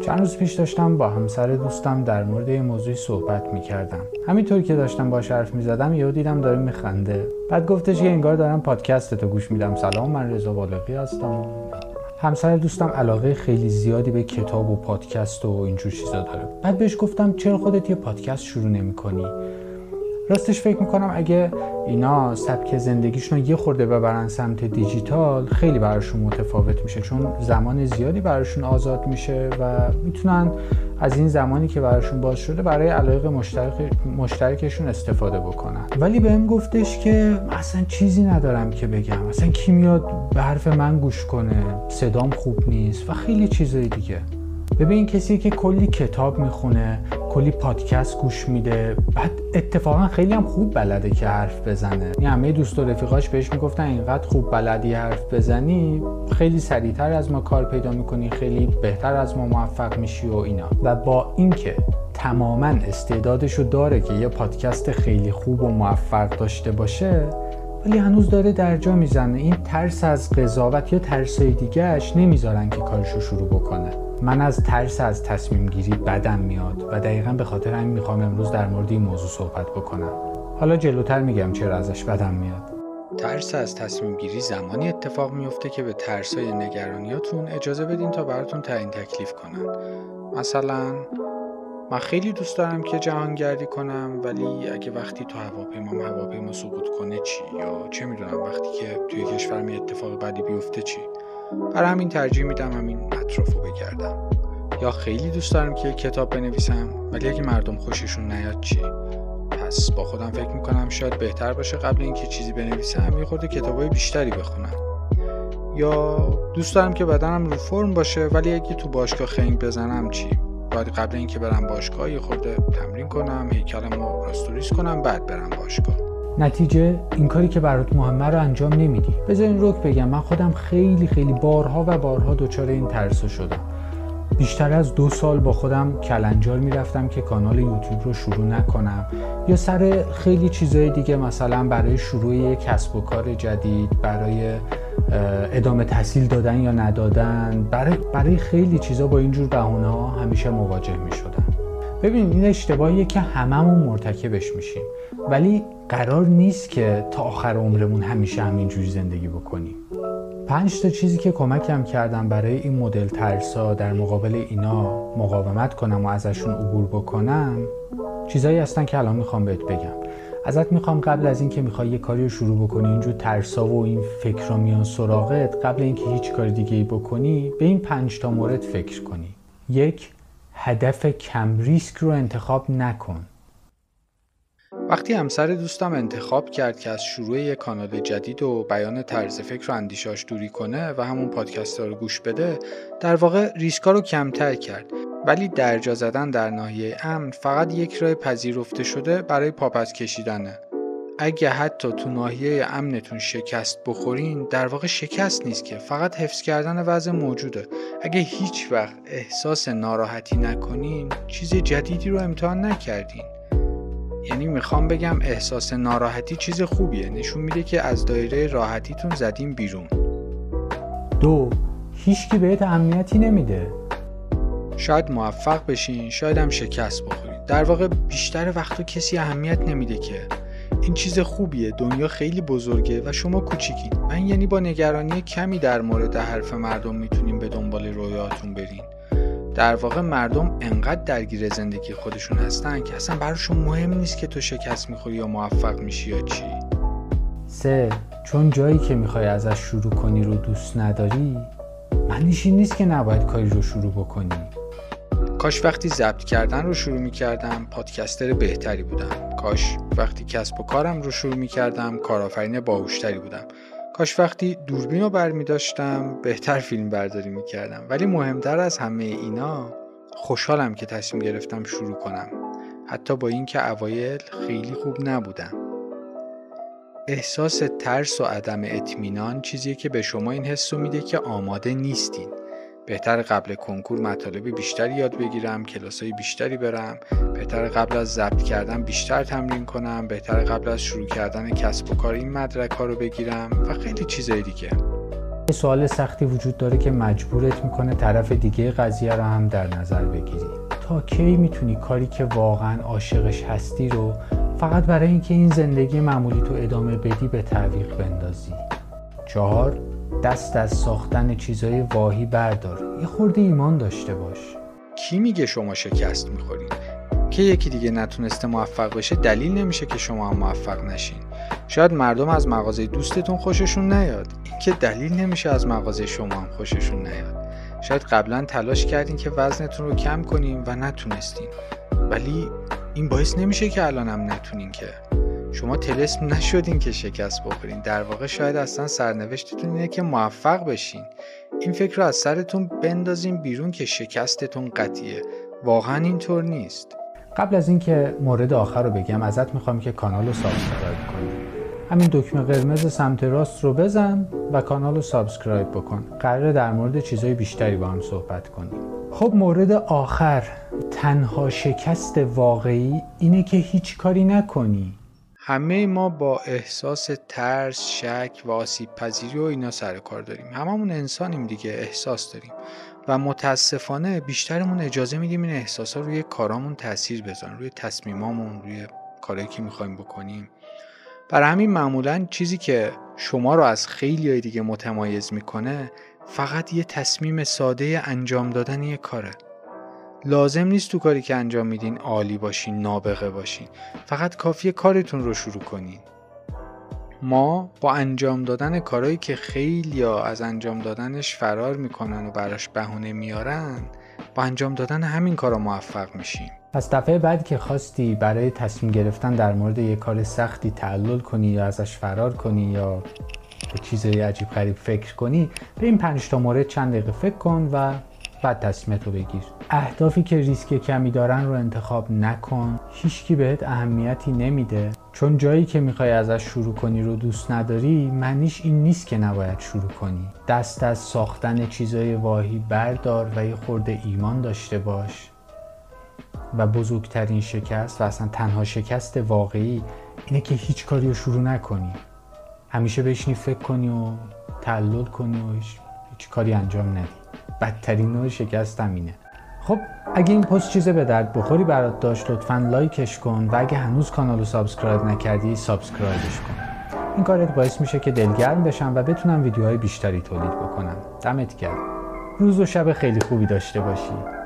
چند روز پیش داشتم با همسر دوستم در مورد یه موضوعی صحبت می‌کردم. همینطور که داشتم با حرف می‌زدم یهو دیدم داره میخنده. بعد گفتش که انگار دارم پادکست تو گوش میدم. سلام من رضا بالغی هستم. همسر دوستم علاقه خیلی زیادی به کتاب و پادکست و اینجور چیزا داره. بعد بهش گفتم چرا خودت یه پادکست شروع نمی کنی راستش فکر می‌کنم اگه اینا سبک زندگیشون یه خورده ببرن سمت دیجیتال خیلی براشون متفاوت میشه چون زمان زیادی براشون آزاد میشه و می‌تونن از این زمانی که براشون باز شده برای علایق مشترک مشترکشون استفاده بکنن. ولی بهم گفتش که اصلا چیزی ندارم که بگم. اصلا کی میاد به حرف من گوش کنه صدام خوب نیست و خیلی چیزای دیگه. ببین کسی که کلی کتاب می‌خونه کلی پادکست گوش میده بعد اتفاقا خیلی هم خوب بلده که حرف بزنه. یعنی همه دوست و رفیقاش بهش می‌گفتن اینقدر خوب بلدی حرف بزنی خیلی سریعتر از ما کار پیدا می‌کنی خیلی بهتر از ما موفق میشی و اینا. و با اینکه تماما استعدادشو داره که یه پادکست خیلی خوب و موفق داشته باشه ولی هنوز داره در جا می‌زنه. این ترس از قضاوت یا ترسای دیگهش نمی‌ذارن که کارشو شروع بکنه. من از ترس از تصمیم گیری بدم میاد و دقیقا به خاطر همین می‌خوام امروز در مورد این موضوع صحبت بکنم. حالا جلوتر میگم چرا ازش بدم میاد. ترس از تصمیم گیری زمانی اتفاق میفته که به ترسای نگرانیاتون اجازه بدین تا براتون تعیین تکلیف کنن. مثلا من خیلی دوست دارم که جهانگردی کنم ولی اگه وقتی تو هواپیما هواپیما سقوط کنه چی؟ یا چه می‌دونم وقتی که توی کشور می اتفاق بدی بیفته چی؟ برای همین ترجیح میدم همین اطراف رو بگردم. یا خیلی دوست دارم که کتاب بنویسم ولی اگه مردم خوششون نیاد چی؟ پس با خودم فکر می‌کنم شاید بهتر باشه قبل اینکه چیزی بنویسم یه خورده کتابای بیشتری بخونم. یا دوست دارم که بدنم رو فرم باشه ولی اگه تو باشگاه خنگ بزنم چی؟ باید قبل اینکه برم باشگاه یه خورده تمرین کنم هیکلم رو راستوریس کنم بعد برم باشگاه. نتیجه این کاری که برات مهمه رو انجام نمیدی. بذار این روک بگم من خودم خیلی خیلی بارها و بارها دچار این ترسو شدم. بیشتر از دو سال با خودم کلنجار می‌رفتم که کانال یوتیوب رو شروع نکنم. یا سر خیلی چیزهای دیگه مثلا برای شروع یک کسب و کار جدید برای ادامه تحصیل دادن یا ندادن. برای, برای خیلی چیزا با اینجور بهونه ها همیشه مواجه می شدم ببین این اشتباهیه که هممون مرتکبش میشیم. ولی قرار نیست که تا آخر عمرمون همیشه همینجوری زندگی بکنیم. پنج تا چیزی که کمکم کردم برای این مدل ترسا در مقابل اینا مقاومت کنم و ازشون عبور بکنم چیزایی هستن که الان می‌خوام بهت بگم. ازت می‌خوام قبل از اینکه می‌خوای یه کاری رو شروع بکنی اینجور ترسا و این فکر رو میان سراغت قبل اینکه هیچ کار دیگه ای بکنی به این پنج تا مورد فکر کنی. یک هدف کم ریسک رو انتخاب نکن. وقتی همسر دوستم انتخاب کرد که از شروع یک کانال جدید و بیان طرز فکر و اندیشاش دوری کنه و همون پادکست رو گوش بده در واقع ریسکا رو کمتر کرد. ولی درجا زدن در ناحیه امن فقط یک راه پذیرفته شده برای پاپت کشیدنه. اگه حتی تو ناحیه امنتون شکست بخورین در واقع شکست نیست که فقط حفظ کردن وضع موجوده. اگه هیچ وقت احساس ناراحتی نکنین چیز جدیدی رو امتحان نکردین. یعنی می‌خوام بگم احساس ناراحتی چیز خوبیه. نشون میده که از دایره راحتیتون زدیم بیرون. دو هیچکی بهت اهمیتی نمیده. شاید موفق بشین شاید هم شکست بخورید در واقع بیشتر وقتا کسی اهمیت نمیده که. این چیز خوبیه دنیا خیلی بزرگه و شما کوچیکید. من یعنی با نگرانی کمی در مورد حرف مردم می‌تونیم به دنبال رویاتون برین. در واقع مردم انقدر درگیر زندگی خودشون هستن که اصلا براشون مهم نیست که تو شکست می‌خوری یا موفق میشی یا چی. سه چون جایی که می‌خوای ازش شروع کنی رو دوست نداری معنیش این نیست که نباید کاری رو شروع بکنی. کاش وقتی ضبط کردن رو شروع می‌کردم پادکستر بهتری بودم. کاش وقتی کسب و کارم رو شروع می‌کردم کارآفرین باهوشتری بودم. کاش وقتی دوربین رو برمی داشتم بهتر فیلم برداری می کردم ولی مهمتر از همه اینا خوشحالم که تصمیم گرفتم شروع کنم. حتی با اینکه اوایل خیلی خوب نبودم. احساس ترس و عدم اطمینان چیزیه که به شما این حس میده که آماده نیستین. بهتر قبل کنکور مطالب بیشتری یاد بگیرم کلاسای بیشتری برم بهتر قبل از ضبط کردن بیشتر تمرین کنم بهتر قبل از شروع کردن کسب و کار این مدرک ها رو بگیرم و خیلی چیزای دیگه. سوال سختی وجود داره که مجبورت می‌کنه طرف دیگه قضیه رو هم در نظر بگیری. تا کی می‌تونی کاری که واقعا عاشقش هستی رو فقط برای اینکه این زندگی معمولی تو ادامه بدی به تعویق بندازی؟ چهار دست از ساختن چیزای واهی بردار. یه خورده ایمان داشته باش. کی میگه شما شکست می‌خورین؟ که یکی دیگه نتونسته موفق بشه دلیل نمیشه که شما هم موفق نشین. شاید مردم از مغازه دوستتون خوششون نیاد. این که دلیل نمیشه از مغازه شما هم خوششون نیاد. شاید قبلا تلاش کردین که وزنتون رو کم کنین و نتونستین. ولی این باعث نمیشه که الان هم نتونین که. شما طلسم نشدین که شکست بخورین. در واقع شاید اصلا سرنوشتتون اینه که موفق بشین. این فکر رو از سرتون بندازین بیرون که شکستتون قطعیه. واقعا اینطور نیست. قبل از اینکه مورد آخر رو بگم ازت می‌خوام که کانال رو subscribe کنی. همین دکمه قرمز سمت راست رو بزن و کانال رو subscribe بکن. قراره در مورد چیزهای بیشتری با هم صحبت کنیم. خب مورد آخر. تنها شکست واقعی اینه که هیچ کاری نکنی. همه ما با احساس ترس، شک و آسیب پذیری و اینا سر کار داریم. هممون انسانیم دیگه احساس داریم. و متاسفانه بیشترمون اجازه میدیم این احساس ها روی کارامون تاثیر بذارن روی تصمیمامون روی کاری که می‌خوایم بکنیم. برای همین معمولا چیزی که شما رو از خیلی دیگه متمایز می‌کنه فقط یه تصمیم ساده انجام دادن یه کاره. لازم نیست تو کاری که انجام میدین عالی باشین نابغه باشین. فقط کافیه کارتون رو شروع کنین. ما با انجام دادن کارهایی که خیلی از انجام دادنش فرار می‌کنن و براش بهونه میارن با انجام دادن همین کارا موفق میشیم. پس دفعه بعد که خواستی برای تصمیم گرفتن در مورد یه کار سختی تعلل کنی یا ازش فرار کنی یا به چیزای عجیب غریب فکر کنی به این پنج تا مورد چند دقیقه فکر کن و بعد تصمیمت رو بگیر. اهدافی که ریسک کمی دارن رو انتخاب نکن. هیچکی بهت اهمیتی نمیده. چون جایی که می‌خوای ازش شروع کنی رو دوست نداری معنیش این نیست که نباید شروع کنی. دست از ساختن چیزای واهی بردار و یه خورده ایمان داشته باش. و بزرگترین شکست و اصلا تنها شکست واقعی اینه که هیچ کاری رو شروع نکنی. همیشه بشینی فکر کنی و تعلل کنی و هیچ کاری انجام ندی. بدترین نوع شکست همینه خب اگه این پست چیز به درد بخوری برات داشت لطفا like ش کن و اگه هنوز کانال رو subscribe نکردی subscribe ش کن. این کارت باعث میشه که دلگرم بشم و بتونم ویدیوهای بیشتری تولید بکنم. دمت گرم. روز و شب خیلی خوبی داشته باشی.